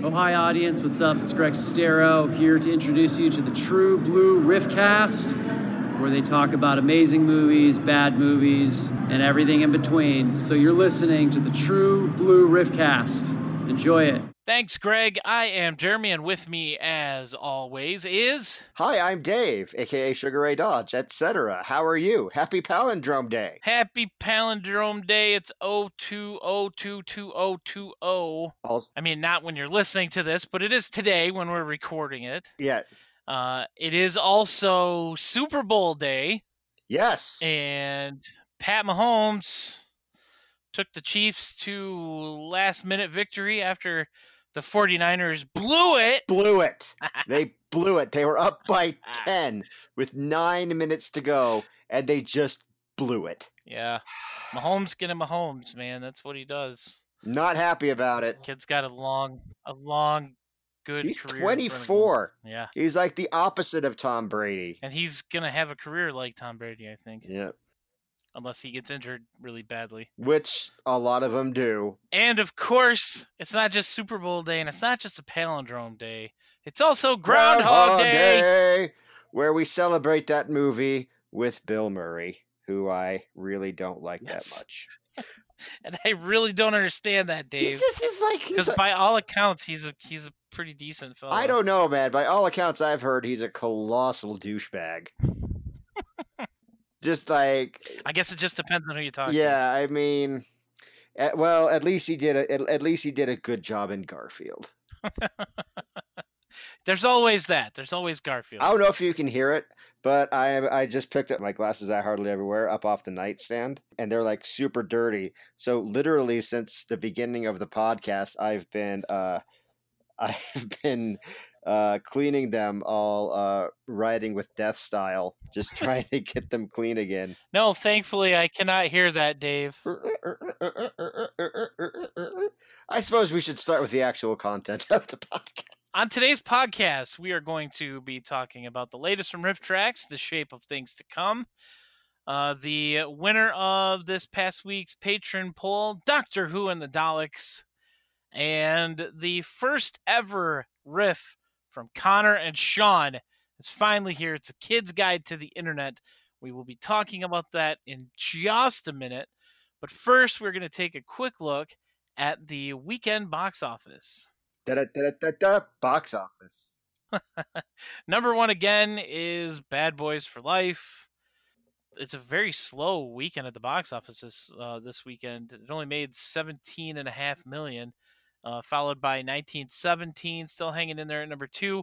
Oh, hi, audience. What's up? It's Greg Sestero here to introduce you to the True Blue Riffcast, where they talk about amazing movies, bad movies, and everything in between. So you're listening to the True Blue Riffcast. Enjoy it. Thanks, Greg. I am Jeremy, and with me, as always, is. Hi, I'm Dave, aka Sugar Ray Dodge, etc. How are you? Happy Palindrome Day. Happy Palindrome Day. It's 02022020. Also, I mean, not when you're listening to this, but it is today when we're recording it. yeah, Uh, it is also Super Bowl day, yes. and Pat Mahomes took the Chiefs to last minute victory after the 49ers blew it. blew it. They blew it. They were up by ah. 10 with nine minutes to go, and they just blew it. Yeah. Mahomes getting Mahomes, man. That's what he does. Not happy about it. Kid's got a long, a long, good He's career. in front of him. 24. Yeah. He's like the opposite of Tom Brady. And he's going to have a career like Tom Brady, I think, Yeah. Unless he gets injured really badly. Which a lot of them do. And of course, it's not just Super Bowl day and it's not just a palindrome day. It's also Groundhog, day. Day, where we celebrate that movie with Bill Murray, who I really don't like Yes. that much. And I really don't understand that, Dave. just is like Because by all accounts, he's a he's a pretty decent fellow. I don't know, man. By all accounts I've heard, he's a colossal douchebag. Just like I guess it just depends on who you talk to. yeah, I mean, at, well, at least he did a at, at least he did a good job in Garfield. There's always that. There's always Garfield. I don't know if you can hear it, but I I just picked up my glasses I hardly ever wear up off the nightstand, and they're like super dirty. So literally since the beginning of the podcast, I've been uh I've been uh cleaning them all uh riding with death style, just trying to get them clean again. No, thankfully I cannot hear that, Dave. I suppose we should start with the actual content of the podcast. On today's podcast, we are going to be talking about the latest from RiffTrax, the shape of things to come. Uh, the winner of this past week's patron poll, Doctor Who and the Daleks, and the first ever riff from Conor and Sean is finally here. It's a kid's guide to the internet. We will be talking about that in just a minute. But first, we're going to take a quick look at the weekend box office. Da-da-da-da-da, box office. Number one again is Bad Boys for Life. It's a very slow weekend at the box office this, uh, this weekend. It only made seventeen and a half million, uh, followed by 1917, still hanging in there at number two.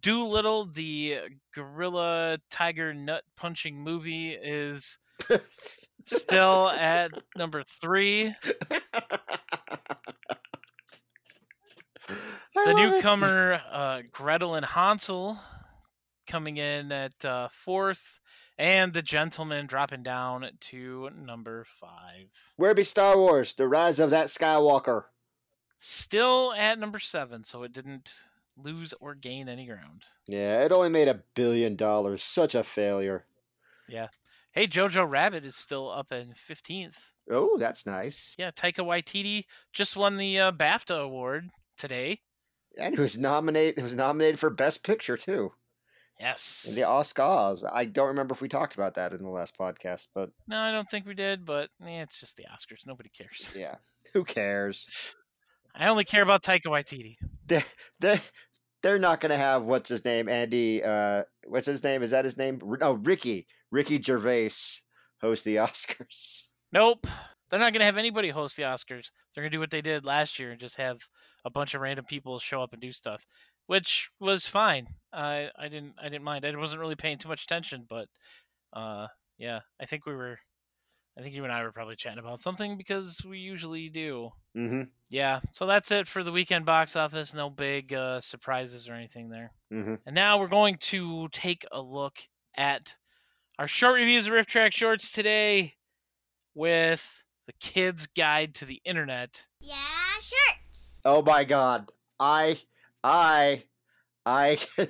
Dolittle, the gorilla tiger nut punching movie, is still at number three. The newcomer, uh, Gretel and Hansel, coming in at uh, fourth, and the gentleman dropping down to number five. Where be Star Wars? The Rise of that Skywalker. Still at number seven, so it didn't lose or gain any ground. Yeah, it only made a billion dollars. Such a failure. Yeah. Hey, Jojo Rabbit is still up in 15th. Oh, that's nice. Yeah, Taika Waititi just won the uh, BAFTA award today. And it was nominated. It was nominated for Best Picture too. Yes. The Oscars. I don't remember if we talked about that in the last podcast, but No, I don't think we did, but eh, it's just the Oscars. Nobody cares. yeah, who cares? I only care about Taika Waititi. They they they're not gonna have what's his name, Andy. Uh, what's his name? Is that his name? Oh, Ricky. Ricky Gervais host the Oscars. Nope. They're not going to have anybody host the Oscars. They're going to do what they did last year and just have a bunch of random people show up and do stuff, which was fine. I I didn't I didn't mind. I wasn't really paying too much attention, but uh yeah, I think we were I think you and I were probably chatting about something because we usually do. Mm-hmm. Yeah, so that's it for the weekend box office. No big uh, surprises or anything there. Mm-hmm. And now we're going to take a look at our short reviews of RiffTrax Shorts today with the Kid's Guide to the Internet. Yeah, shirts. Oh my god. I I I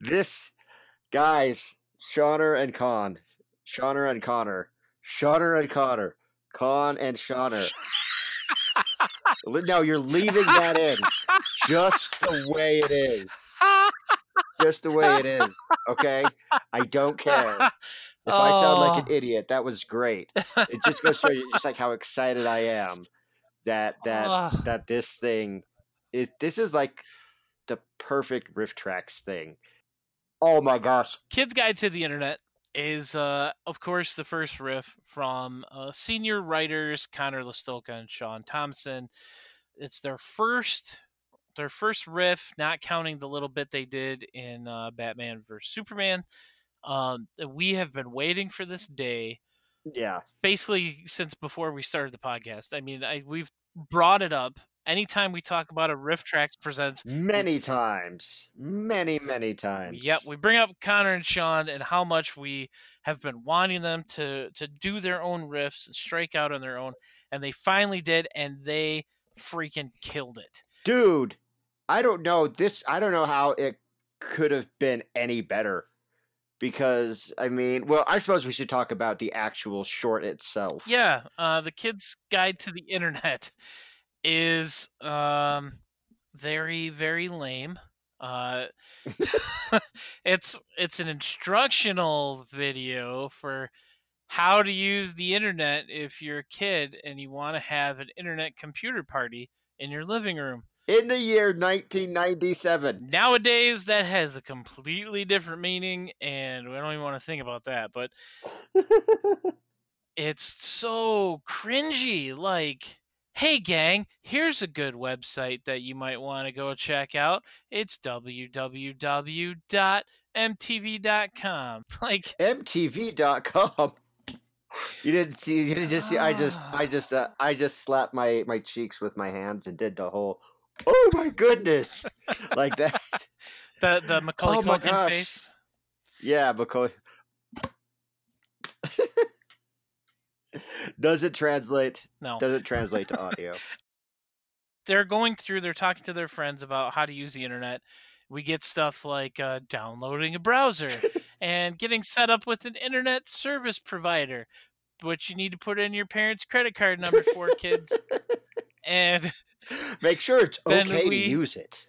this guys, Shauner and Con. Shauner and Conor. Shauner and Conor. Con and. Li- No, you're leaving that in just the way it is. Just the way it is. Okay? I don't care. If I sound like an Oh. idiot, that was great. It just goes to show you just like how excited I am that that Ugh. that this thing is this is like the perfect RiffTrax thing. Oh my gosh. Kid's Guide to the Internet is, uh, of course, the first riff from uh, senior writers Conor Lastowka and Sean Thompson. It's their first, their first riff, not counting the little bit they did in uh, Batman vs Superman. Um, we have been waiting for this day Yeah. basically since before we started the podcast. I mean, I we've brought it up anytime we talk about a RiffTrax presents Many times. Many, many times. Yep, we bring up Conor and Sean and how much we have been wanting them to to do their own riffs and strike out on their own, and they finally did, and they freaking killed it. Dude, I don't know. This I don't know how it could have been any better. Because I mean, well, I suppose we should talk about the actual short itself. Yeah, uh, the Kid's Guide to the Internet is um, very very lame. Uh, it's it's an instructional video for how to use the internet if you're a kid and you want to have an internet computer party in your living room. In the year 1997. Nowadays, that has a completely different meaning, and we don't even want to think about that. But it's so cringy. Like, hey, gang, here's a good website that you might want to go check out. It's www.mtv.com. Like, MTV.com. You didn't see. You didn't just see. I just. I just. Uh, I just slapped my my cheeks with my hands and did the whole. Oh my goodness! like that. the the Macaulay Oh my Culkin gosh. face. Yeah, because. Does it translate? No, Does it translate to audio? they're going through. They're talking to their friends about how to use the internet. We get stuff like uh, downloading a browser and getting set up with an internet service provider, which you need to put in your parents' credit card number for kids. And Make sure it's Then okay we- to use it.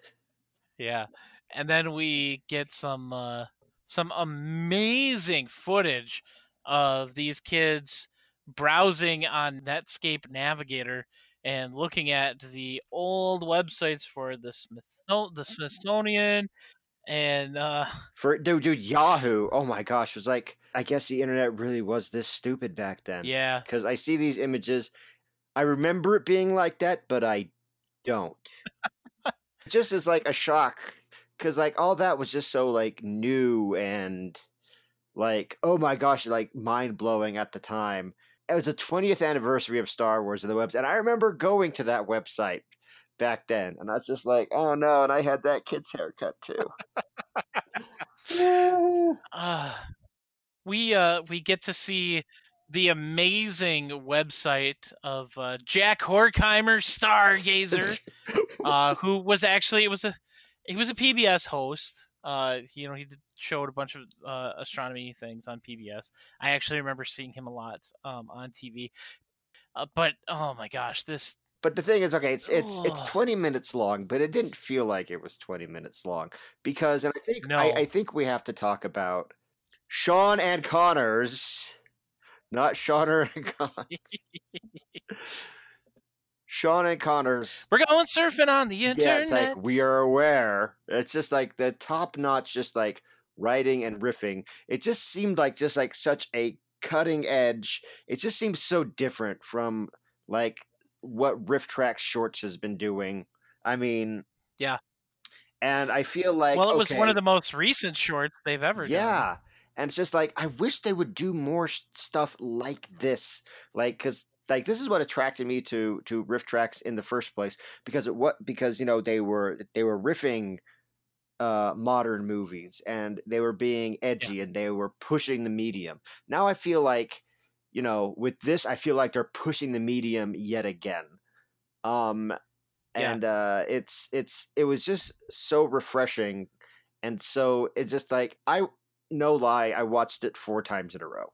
yeah, and then we get some uh, some amazing footage of these kids browsing on Netscape Navigator and looking at the old websites for the Smith the Smithsonian and uh, For dude, dude, Yahoo. Oh my gosh, was like. I guess the internet really was this stupid back then. yeah, because I see these images. I remember it being like that, but I don't. just as like a shock, because like all that was just so like new and like oh my gosh, like mind blowing at the time. It was the 20th anniversary of Star Wars and the website, and I remember going to that website back then, and I was just like, oh no, and I had that kid's haircut too. uh, we uh, we get to see the amazing website of uh, Jack Horkheimer, Stargazer. uh, who was actually it was a he was a PBS host. Uh, you know, he did, showed a bunch of uh, astronomy things on PBS. I actually remember seeing him a lot um, on TV. Uh, but oh my gosh, this But the thing is, okay, it's it's it's twenty minutes long, but it didn't feel like it was twenty minutes long because, and I think No. I, I think we have to talk about Sean and Conor's, not Sean and Sean and Conor's. we're going surfing on the Yeah, internet. it's like we are aware. It's just like the top notch, just like writing and riffing. It just seemed like just like such a cutting edge. It just seems so different from like what RiffTrax Shorts has been doing. I mean, Yeah. And I feel like well, it was one of the most recent shorts they've ever done. Yeah. And it's just like I wish they would do more sh- stuff like this, like because like this is what attracted me to to RiffTrax in the first place because it what because you know they were they were riffing uh modern movies and they were being edgy and they were pushing the medium. Now I feel like you know with this I feel like they're pushing the medium yet again. Um Yeah. and uh it's it's it was just so refreshing and so it's just like I no lie, I watched it four times in a row.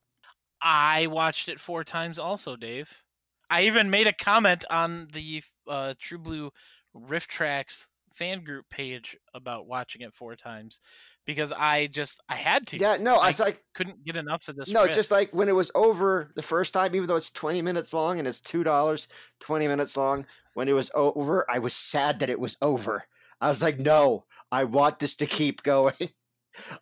I watched it four times also, Dave. I even made a comment on the uh, True Blue RiffTrax fan group page about watching it four times because I just I had to. Yeah, no, I I like, couldn't get enough of this. no, riff. it's just like when it was over the first time, even though it's 20 minutes long and it's $2, 20 minutes long. When it was over, I was sad that it was over. I was like, no, I want this to keep going.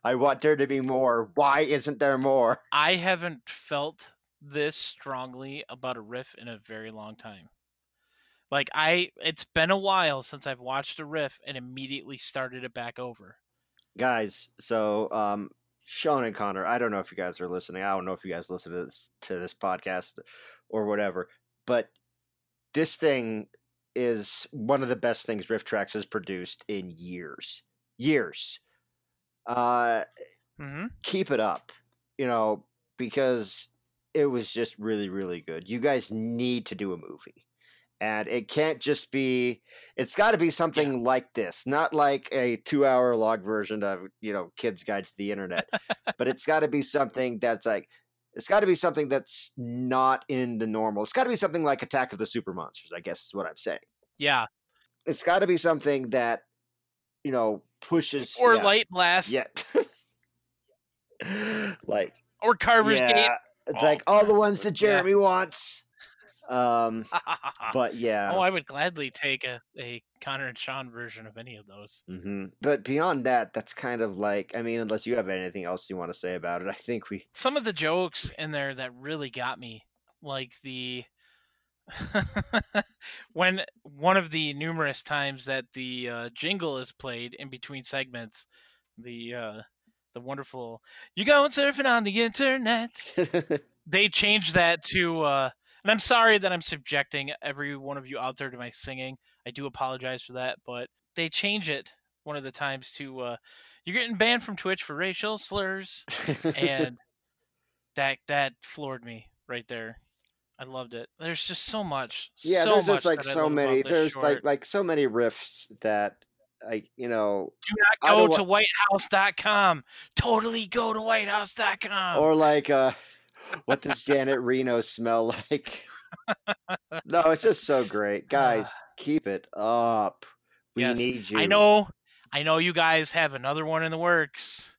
I want there to be more. Why isn't there more? I haven't felt this strongly about a riff in a very long time. Like I, it's been a while since I've watched a riff and immediately started it back over. Guys, so um Sean and Conor, I don't know if you guys are listening. I don't know if you guys listen to this to this podcast or whatever, but this thing is one of the best things RiffTrax has produced in years. Years. Uh hmm keep it up, you know, because it was just really, really good. You guys need to do a movie. And it can't just be, it's got to be something like this, not like a two hour log version of, you know, Kids Guide to the Internet, but it's got to be something that's like, it's got to be something that's not in the normal. It's got to be something like Attack of the Super Monsters, I guess is what I'm saying. Yeah, It's got to be something that, you know, pushes. or yeah, Light Blast, Yeah. like, or Carver's Gate. it's Oh, like all the ones that yeah. Jeremy wants. Um, but yeah. oh, I would gladly take a, a Conor and Sean version of any of those. hmm But beyond that, that's kind of like I mean, unless you have anything else you want to say about it, I think we. Some of the jokes in there that really got me, like the when one of the numerous times that the uh, jingle is played in between segments, the uh, the wonderful "You going surfing on the internet." They changed that to, uh, and I'm sorry that I'm subjecting every one of you out there to my singing. I do apologize for that, but they change it one of the times to uh, "You're getting banned from Twitch for racial slurs," and that that floored me right there. I loved it. There's just so much. yeah, so there's just like so many. There's like short. like so many riffs that I you know, do not go to whitehouse.com. Totally go to whitehouse.com. or like uh, what does Janet Reno smell like? no, it's just so great, guys. keep it up. We Yes, need you. I know, I know you guys have another one in the works,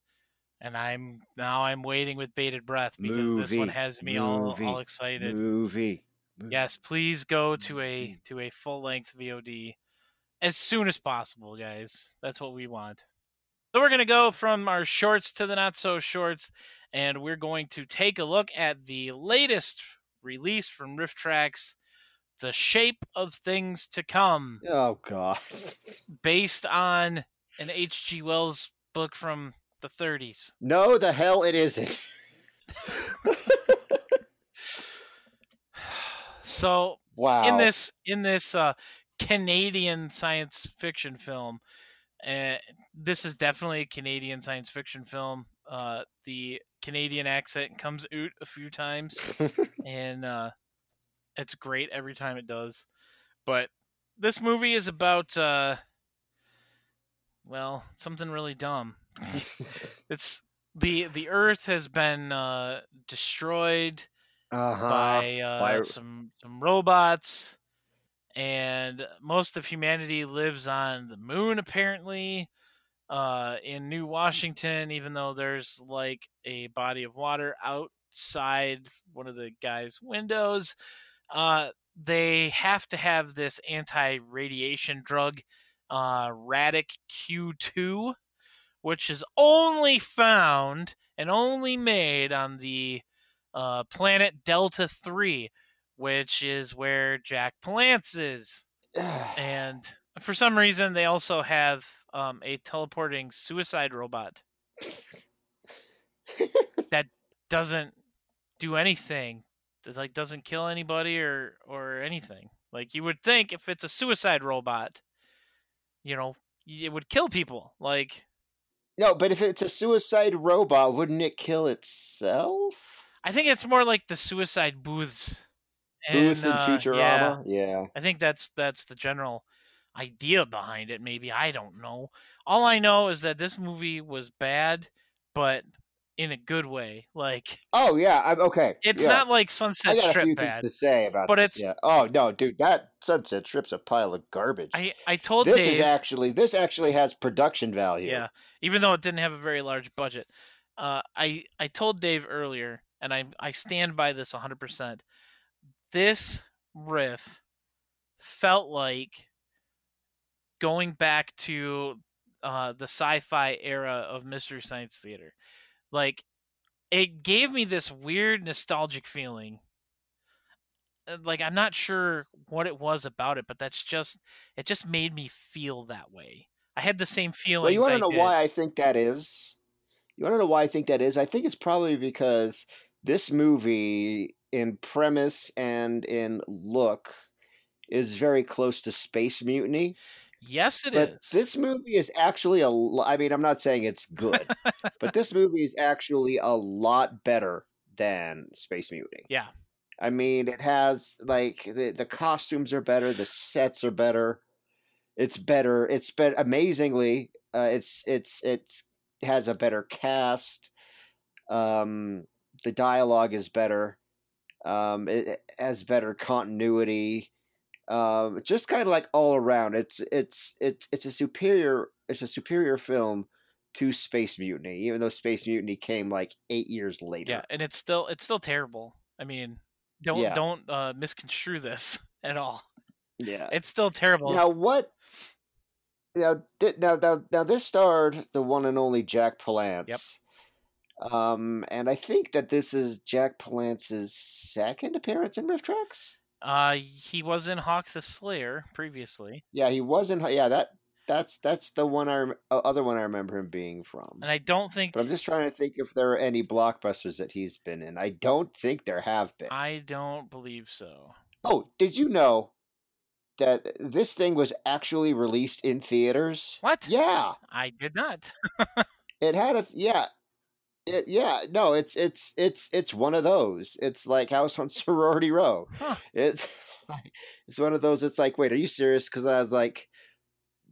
and I'm now I'm waiting with bated breath because this one has me all movie, all excited. movie. movie. Yes, please go to a to a full length VOD as soon as possible, guys. That's what we want. So we're gonna go from our shorts to the not so shorts, and we're going to take a look at the latest release from RiffTrax, "The Shape of Things to Come." Oh God. based on an H.G. Wells book from the 30s. No, the hell it isn't. So wow. in this in this uh, Canadian science fiction film, uh, this is definitely a Canadian science fiction film. Uh, the Canadian accent comes out a few times, and uh, it's great every time it does. But this movie is about uh, well something really dumb. It's the the Earth has been uh, destroyed uh-huh. by, uh, by- some some robots, and most of humanity lives on the moon apparently. Uh, in New Washington, even though there's like a body of water outside one of the guy's windows, uh, they have to have this anti-radiation drug, uh, Radic Q2, which is only found and only made on the uh, planet Delta 3, which is where Jack Palance is. And for some reason, they also have um, a teleporting suicide robot that doesn't do anything. That like doesn't kill anybody or or anything. Like you would think if it's a suicide robot, you know, it would kill people. Like no, but if it's a suicide robot, wouldn't it kill itself? I think it's more like the suicide booths. Booth in uh, Futurama. Yeah, Yeah. I think that's that's the general idea behind it. Maybe I don't know. All I know is that this movie was bad, but in a good way. Like Oh yeah, I'm okay. it's yeah. not like Sunset Strip bad. to say about but this, it's- yeah. Oh no, dude, that Sunset Strip's a pile of garbage. I I told this Dave is actually this actually has production value. Yeah, even though it didn't have a very large budget. Uh, I I told Dave earlier, and I I stand by this 100%. This riff felt like going back to uh, the sci-fi era of Mystery Science Theater. Like it gave me this weird nostalgic feeling. Uh, Like I'm not sure what it was about it, but that's just it just made me feel that way. I had the same feeling. Well, you want to know why I think that is? You want to know why I think that is? I think it's probably because this movie, in premise and in look, is very close to Space Mutiny. Yes, it is. but this movie is actually a. I mean, I'm not saying it's good, but this movie is actually a lot better than Space Mutiny. Yeah. I mean, it has like the the costumes are better, the sets are better. It's better. It's been amazingly. Uh, it's it's it's it has a better cast. Um, the dialogue is better. Um, it, it has better continuity. Um, just kind of like all around. It's it's it's it's a superior. It's a superior film to Space Mutiny, even though Space Mutiny came like eight years later. Yeah, and it's still it's still terrible. I mean, don't Yeah. don't uh, misconstrue this at all. yeah. It's still terrible. Now what? Now, now, now, now, this starred the one and only Jack Palance. Um, and I think that this is Jack Palance's second appearance in RiffTrax. Uh, he was in Hawk the Slayer previously, Yeah, he was in. Yeah, that that's that's the one I rem- other one I remember him being from. and I don't think But I'm just trying to think if there are any blockbusters that he's been in. I don't think there have been. I don't believe so. Oh, did you know that this thing was actually released in theaters? What? Yeah. I did not. It had a yeah. It, yeah, no, it's it's it's it's one of those. It's like House on Sorority Row. Huh. It's like, it's one of those. It's like, wait, are you serious? Because I was like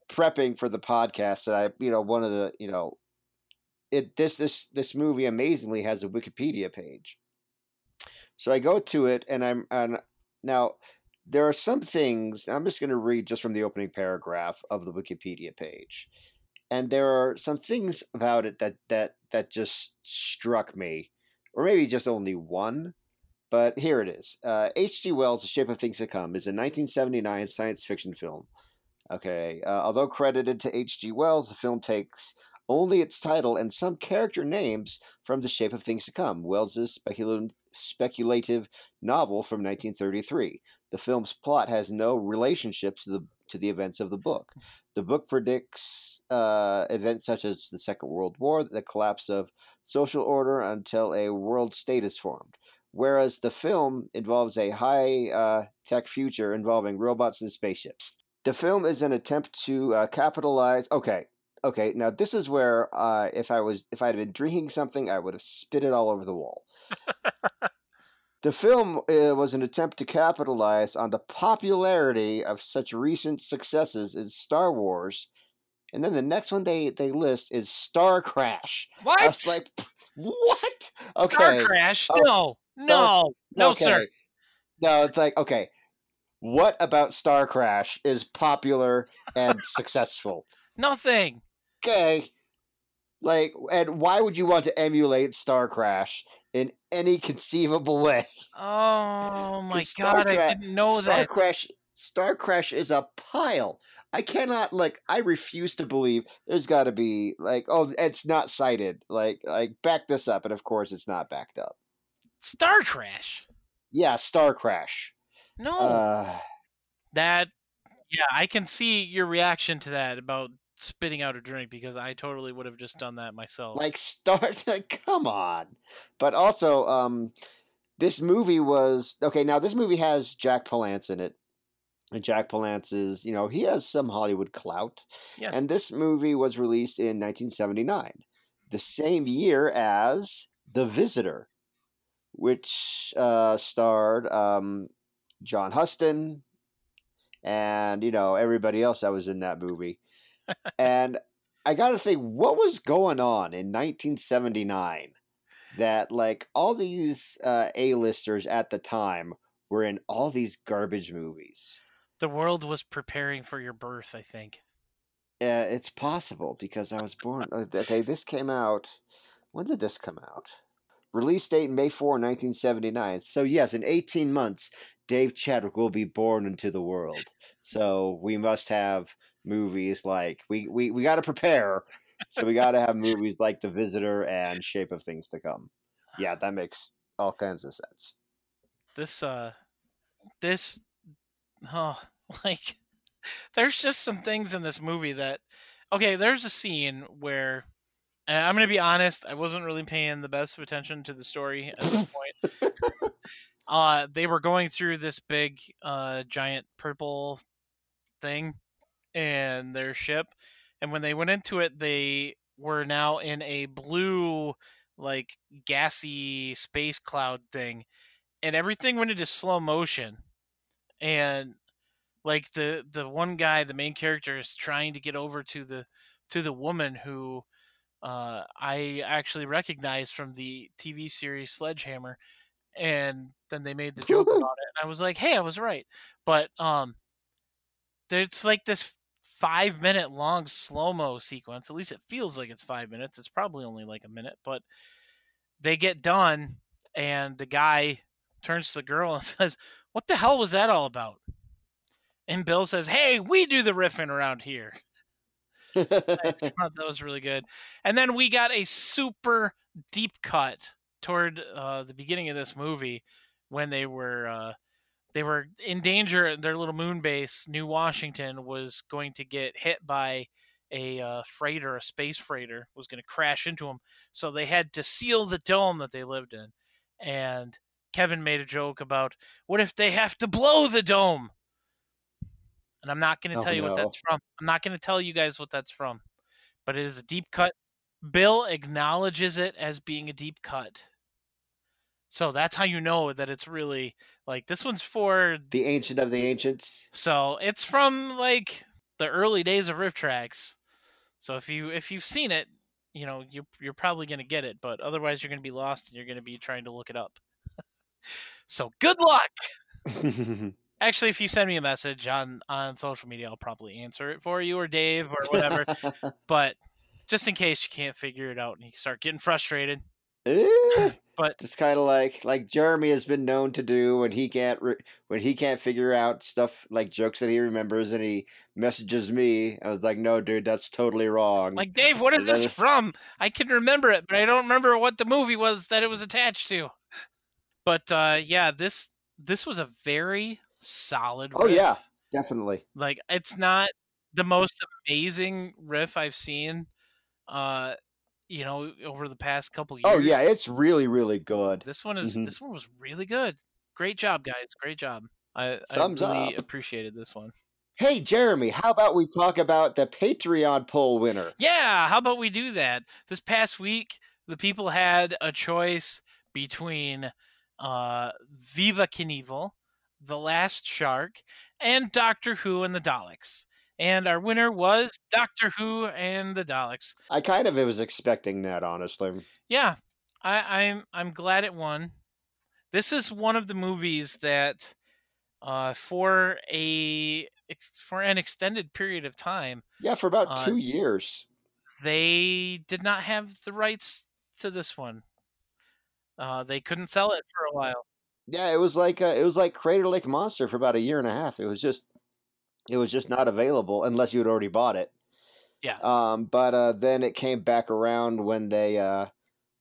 prepping for the podcast, and I, you know, one of the, you know, it this this this movie amazingly has a Wikipedia page. So I go to it, and I'm and now there are some things. I'm just going to read just from the opening paragraph of the Wikipedia page and there are some things about it that that that just struck me or maybe just only one but here it is uh, hg wells the shape of things to come is a 1979 science fiction film okay? Uh, although credited to hg wells the film takes only its title and some character names from the shape of things to come wells's speculative speculative novel from 1933 the film's plot has no relationship to the to the events of the book the book predicts uh, events such as the Second World War, the collapse of social order until a world state is formed. Whereas the film involves a high uh, tech future involving robots and spaceships. The film is an attempt to uh, capitalize. Okay, okay. Now this is where uh, if I was if I had been drinking something, I would have spit it all over the wall. The film uh, was an attempt to capitalize on the popularity of such recent successes as Star Wars, and then the next one they they list is Star Crash. What? I was like, what? Okay, Star Crash? Oh, no, no, no, okay. sir. No, it's like okay. What about Star Crash is popular and successful? Nothing. Okay. Like, and why would you want to emulate Star Crash in any conceivable way? Oh my god, I didn't know Star that. Crash Star Crash is a pile. I cannot like I refuse to believe there's got to be like oh it's not cited. Like like back this up and of course it's not backed up. Star Crash? Yeah, Star Crash. No. Uh that yeah, I can see your reaction to that about spitting out a drink because I totally would have just done that myself. like Star come on. But also um this movie was okay, now this movie has Jack Palance in it. And Jack Palance is, you know, he has some Hollywood clout. Yeah. And this movie was released in 1979, the same year as The Visitor, which uh, starred um, John Huston and, you know, everybody else that was in that movie. And I got to think, what was going on in 1979 that like all these uh, A-listers at the time were in all these garbage movies. The world was preparing for your birth, I think. Uh, it's possible because I was born. uh, Okay, this came out. When did this come out? Release date May 4, 1979. So, yes, in 18 months, Dave Chadwick will be born into the world. So, we must have movies like. We, we, we got to prepare. So, we got to have movies like The Visitor and Shape of Things to Come. Yeah, that makes all kinds of sense. This uh this oh like there's just some things in this movie that okay, there's a scene where and I'm gonna be honest, I wasn't really paying the best of attention to the story at this point. uh they were going through this big uh giant purple thing in their ship and when they went into it they were now in a blue like gassy space cloud thing and everything went into slow motion and like the the one guy the main character is trying to get over to the to the woman who uh, I actually recognized from the TV series Sledgehammer, and then they made the joke about it, and I was like, "Hey, I was right." But um, there's like this five minute long slow mo sequence. At least it feels like it's five minutes. It's probably only like a minute, but they get done, and the guy turns to the girl and says, "What the hell was that all about?" And Bill says, "Hey, we do the riffing around here." That was really good. And then we got a super deep cut toward uh, the beginning of this movie when they were uh, they were in danger. Their little moon base, New Washington, was going to get hit by a uh, freighter, a space freighter, was going to crash into them. So they had to seal the dome that they lived in. And Kevin made a joke about what if they have to blow the dome? and I'm not going to Oh, tell you what that's from. I'm not going to tell you guys what that's from, but it is a deep cut. Bill acknowledges it as being a deep cut. So that's how you know that it's really like this one's for the ancient of the ancients. so it's from like the early days of RiffTrax. So if you if you've seen it, you know, you you're probably going to get it, but otherwise you're going to be lost and you're going to be trying to look it up. so good luck. Actually, if you send me a message on on social media, I'll probably answer it for you or Dave or whatever. but just in case you can't figure it out and you start getting frustrated, Eh, but it's kind of like like Jeremy has been known to do when he can't re- when he can't figure out stuff like jokes that he remembers and he messages me and I was like, no, dude, that's totally wrong. like Dave, what is this from? I can remember it, but I don't remember what the movie was that it was attached to. But uh, yeah, this this was a very solid. oh yeah, definitely. like it's not the most amazing riff I've seen. Uh, you know, over the past couple years. Oh yeah, it's really really good. This one is Mhm. this one was really good. Great job, guys. Great job. I, Thumbs I really up. appreciated this one. Hey Jeremy, how about we talk about the Patreon poll winner? Yeah, how about we do that? This past week, the people had a choice between uh, Viva Knievel, The Last Shark, and Doctor Who and the Daleks. And our winner was Doctor Who and the Daleks. I kind of was expecting that, honestly. Yeah, I, I'm I'm glad it won. This is one of the movies that, uh, for a for an extended period of time, Yeah, for about Uh, two years. they did not have the rights to this one. Uh, they couldn't sell it for a while. Yeah, it was like uh, it was like Crater Lake Monster for about a year and a half. It was just it was just not available unless you had already bought it. Yeah. Um, but uh, then it came back around when they uh,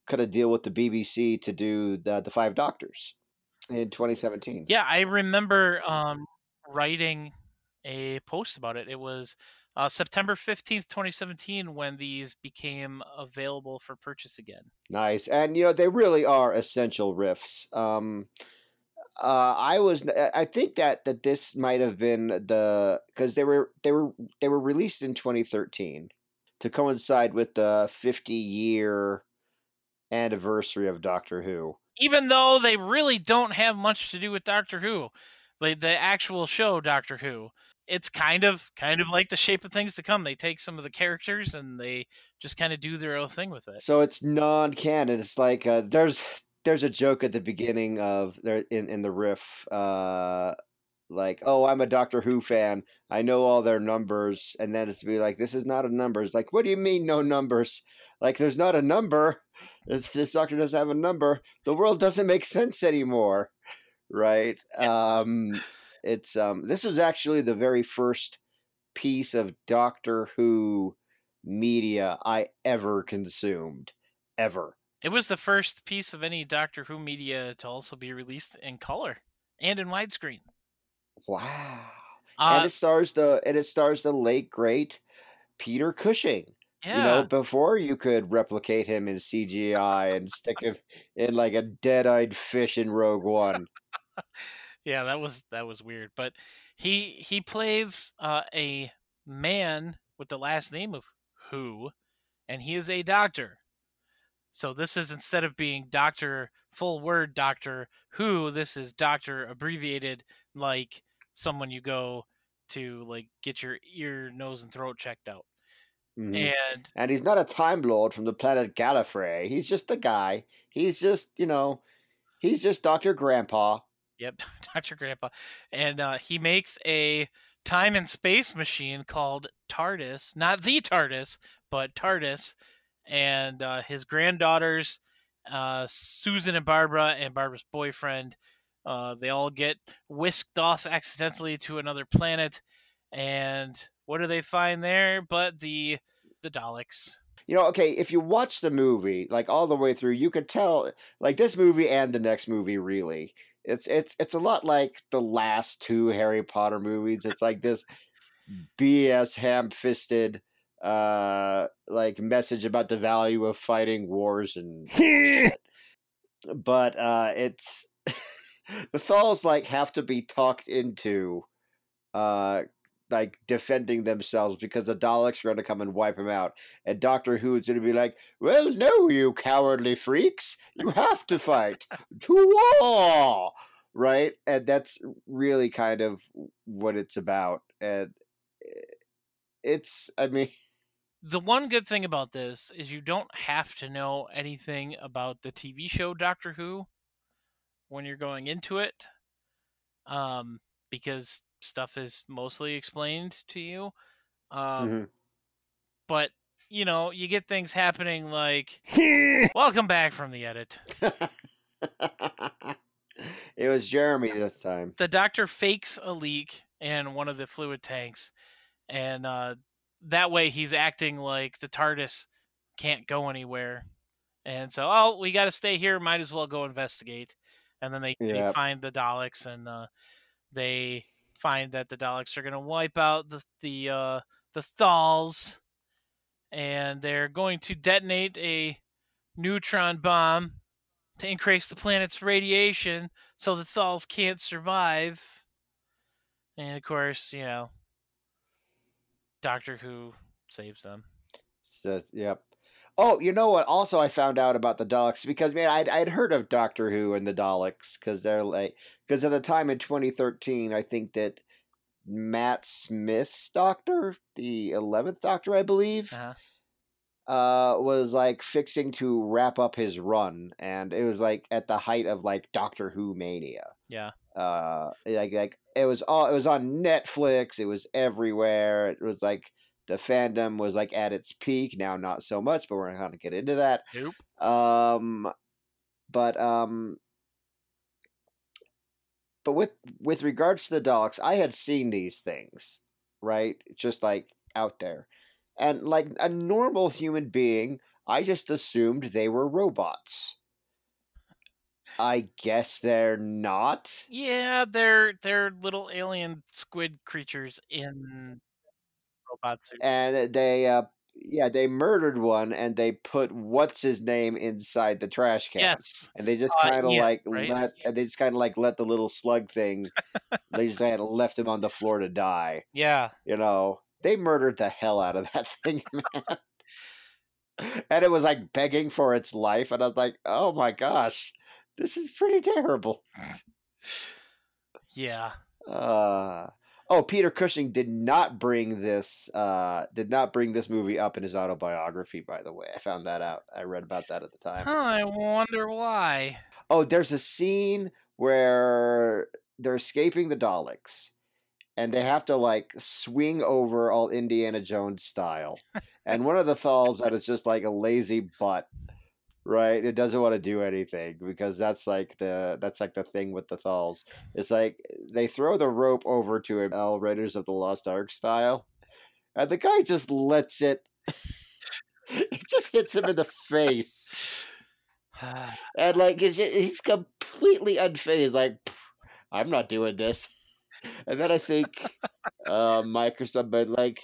cut a deal with the BBC to do the the Five Doctors in 2017. Yeah, I remember um, writing a post about it. It was uh, September fifteenth, twenty seventeen, when these became available for purchase again. Nice, and you know they really are essential riffs. Um, uh, I was, I think that that this might have been the because they were they were they were released in 2013 to coincide with the 50 year anniversary of Doctor Who. even though they really don't have much to do with Doctor Who, like the actual show Doctor Who. it's kind of kind of like the shape of things to come. They take some of the characters and they just kind of do their own thing with it. So it's non-canon. It's like uh, there's there's a joke at the beginning of there in in the riff. Uh, like, oh, I'm a Doctor Who fan. I know all their numbers, and then it's to be like, this is not a number. It's like, what do you mean no numbers? Like, there's not a number. It's, this doctor doesn't have a number. The world doesn't make sense anymore, right? Um, it's um, this was actually the very first piece of Doctor Who media I ever consumed, ever. It was the first piece of any Doctor Who media to also be released in color and in widescreen. Wow. Uh, and it stars the and it stars the late great Peter Cushing. yeah, You know, before you could replicate him in CGI and stick him in like a dead-eyed fish in Rogue One. yeah, that was that was weird. But he he plays uh, a man with the last name of Who, and he is a doctor. So this is instead of being Doctor full word Doctor Who, this is Doctor abbreviated like someone you go to like get your ear, nose, and throat checked out. Mhm. And And he's not a Time Lord from the planet Gallifrey. He's just a guy. He's just, you know, he's just Doctor Grandpa. Yep, Dr. Grandpa. And uh, he makes a time and space machine called TARDIS. Not the TARDIS, but TARDIS. And uh, his granddaughters, uh, Susan and Barbara, and Barbara's boyfriend, uh, they all get whisked off accidentally to another planet. And what do they find there but the the Daleks? You know, okay, if you watch the movie like all the way through, you could tell like this movie and the next movie really. It's it's it's a lot like the last two Harry Potter movies. It's like this BS ham-fisted uh like message about the value of fighting wars and. But uh it's the Thals like have to be talked into uh like defending themselves because the Daleks are going to come and wipe them out. And Doctor Who is going to be like, "Well, no, you cowardly freaks! You have to fight to war, right?" And that's really kind of what it's about. And it's, I mean, the one good thing about this is you don't have to know anything about the TV show Doctor Who when you're going into it, um, because stuff is mostly explained to you. Um, mhm. But you know, you get things happening like "Welcome back from the edit." it was Jeremy this time. The Doctor fakes a leak in one of the fluid tanks, and uh, that way he's acting like the TARDIS can't go anywhere. And so, oh, we got to stay here. Might as well go investigate. And then they, they find the Daleks, and uh, they find that the Daleks are going to wipe out the the uh, the Thals, and they're going to detonate a neutron bomb to increase the planet's radiation so the Thals can't survive. And of course, you know, Doctor Who saves them. So, yep. Oh, you know what? Also, I found out about the Daleks because man, I'd I'd heard of Doctor Who and the Daleks because they're like because at the time in 2013, I think that Matt Smith's Doctor, the eleventh Doctor, I believe, Uh-huh. uh, was like fixing to wrap up his run, and it was like at the height of like Doctor Who mania. Yeah. Uh, like like it was all it was on Netflix. It was everywhere. It was like the fandom was like at its peak. Now not so much, but we're not to get into that. Nope. Um, but um, but with with regards to the Daleks, I had seen these things, right? Just like out there, and like a normal human being, I just assumed they were robots. I guess they're not. Yeah, they're they're little alien squid creatures in robot suits. and they uh yeah they murdered one and they put what's his name inside the trash can Yes. and they just Uh, kind of Ian, like right? let and they just kind of like let the little slug thing they just kind of left him on the floor to die Yeah. you know they murdered the hell out of that thing man and it was like begging for its life and i was like oh my gosh this is pretty terrible Yeah. uh Oh, Peter Cushing did not bring this uh did not bring this movie up in his autobiography, by the way. I found that out. I read about that at the time. Huh, I wonder why. Oh, there's a scene where they're escaping the Daleks and they have to like swing over all Indiana Jones style. and one of the Thals that is just like a lazy butt right? It doesn't want to do anything because that's like the that's like the thing with the Thals. it's like they throw the rope over to him L Raiders of the Lost Ark style and the guy just lets it it just hits him in the face. And like it's just, he's completely unfazed like I'm not doing this. And then I think uh Mike or somebody like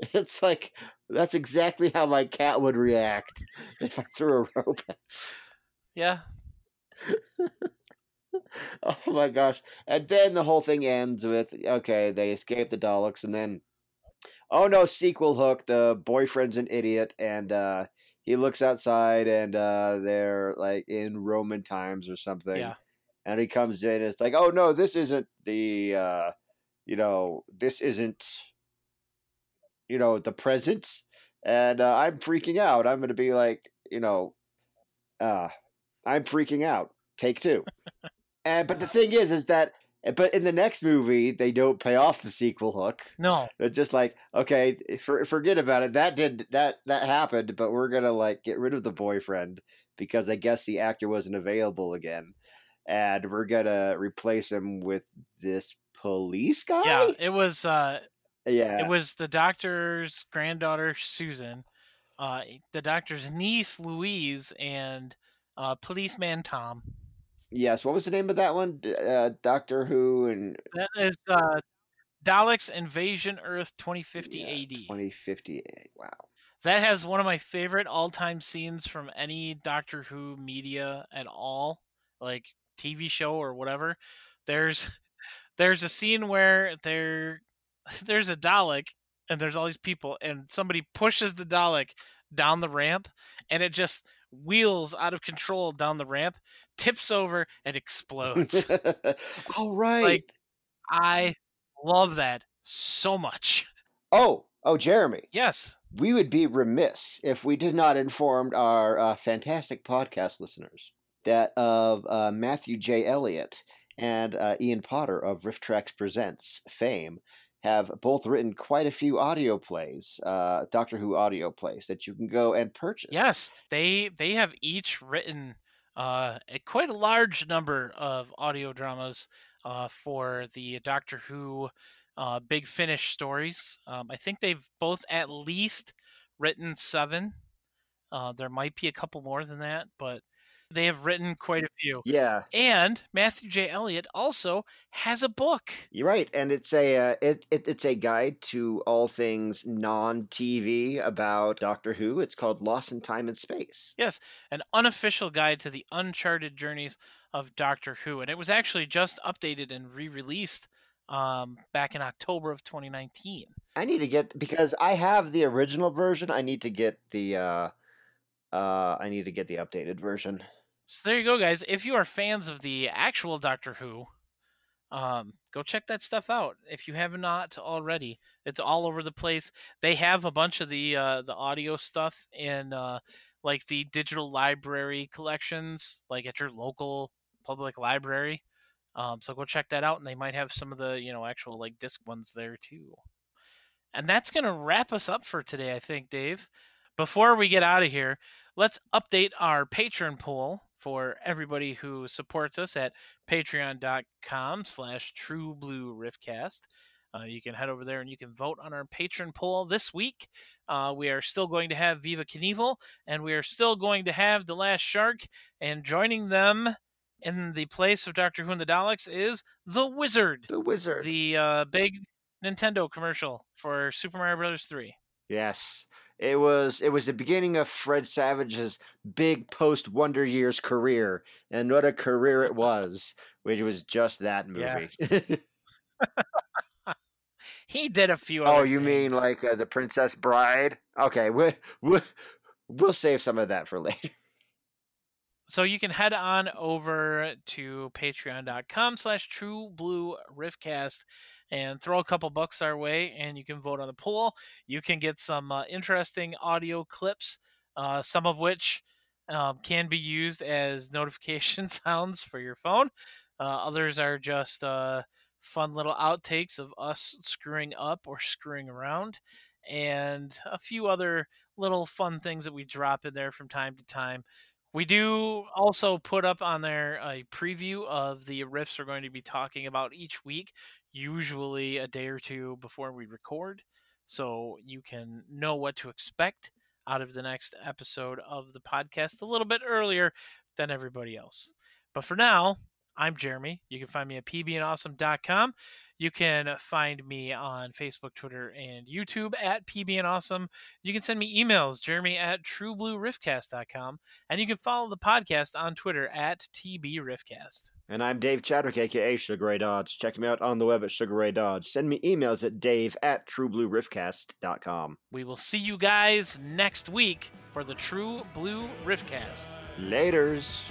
it's like that's exactly how my cat would react if I threw a rope. Yeah. oh my gosh! And then the whole thing ends with okay, they escape the Daleks, and then oh no, sequel hook. The boyfriend's an idiot, and uh, he looks outside, and uh, they're like in Roman times or something. Yeah. And he comes in, and it's like, oh no, this isn't the, uh, you know, this isn't you know the presents and uh, i'm freaking out. I'm gonna be like you know uh i'm freaking out. Take two. And but the thing is is that but in the next movie they don't pay off the sequel hook. No. they're just like okay for, forget about it. That did that that happened but we're gonna like get rid of the boyfriend because i guess the actor wasn't available again and we're gonna replace him with this police guy? Yeah, it was uh yeah it was the doctor's granddaughter Susan, uh the doctor's niece Louise and uh policeman Tom. Yes. What was the name of that one? Uh, Doctor Who and That is uh Daleks Invasion Earth 2050 yeah, AD. 2058. Wow. That has one of my favorite all-time scenes from any Doctor Who media at all, like TV show or whatever. There's there's a scene where there there's a Dalek and there's all these people and somebody pushes the Dalek down the ramp and it just wheels out of control down the ramp, tips over and explodes. all right. Like- I love that so much. oh, oh, Jeremy. Yes. We would be remiss if we did not inform our uh, fantastic podcast listeners that of uh, Matthew J. Elliott and uh, Ian Potter of RiffTrax Presents fame have both written quite a few audio plays, uh, Doctor Who audio plays that you can go and purchase. Yes, they they have each written uh, a quite a large number of audio dramas uh, for the Doctor Who uh, Big Finish stories. Um, I think they've both at least written seven. Uh, there might be a couple more than that, but they have written quite a few. Yeah, And Matthew J. Elliott also has a book. You're right, and it's a uh, it, it it's a guide to all things non TV about Doctor Who. It's called Lost in Time and Space. Yes, an unofficial guide to the uncharted journeys of Doctor Who, and it was actually just updated and re-released um, back in October of 2019. I need to get because I have the original version. I need to get the uh, uh, I need to get the updated version. So there you go, guys. If you are fans of the actual Doctor Who, um, go check that stuff out. If you have not already, it's all over the place. They have a bunch of the uh, the audio stuff in uh, like the digital library collections, like at your local public library. Um, so go check that out, and they might have some of the you know actual like disc ones there too. And that's gonna wrap us up for today, I think, Dave. Before we get out of here, let's update our patron poll for everybody who supports us at patreon.com slash true blue riffcast uh, you can head over there and you can vote on our patron poll this week. Uh, we are still going to have viva Knievel, and we are still going to have the last shark and joining them in the place of dr who and the daleks is the wizard The Wizard. the uh, big nintendo commercial for super mario brothers 3 yes, it was it was the beginning of Fred Savage's big post Wonder Years career, and what a career it was. Which was just that movie. he did a few oh, you mean like uh, the Princess Bride? Okay, we we we'll save some of that for later. so you can head on over to patreon.com slash true blue riffcast and throw a couple bucks our way and you can vote on the poll. You can get some uh, interesting audio clips uh, some of which um, can be used as notification sounds for your phone. Uh, others are just uh, fun little outtakes of us screwing up or screwing around and a few other little fun things that we drop in there from time to time. We do also put up on there a preview of the riffs we're going to be talking about each week, usually a day or two before we record, so you can know what to expect out of the next episode of the podcast a little bit earlier than everybody else. But for now, I'm Jeremy. You can find me at pbandawesome.com. You can find me on Facebook, Twitter, and YouTube at pbandawesome. You can send me emails, jeremy at trueblueriffcast.com. And you can follow the podcast on Twitter at tbriffcast. And I'm Dave Chadwick, aka Sugar Ray Dodge. Check me out on the web at Sugar Ray Dodge. Send me emails at dave at trueblueriffcast.com. We will see you guys next week for the True Blue Riffcast. Laters.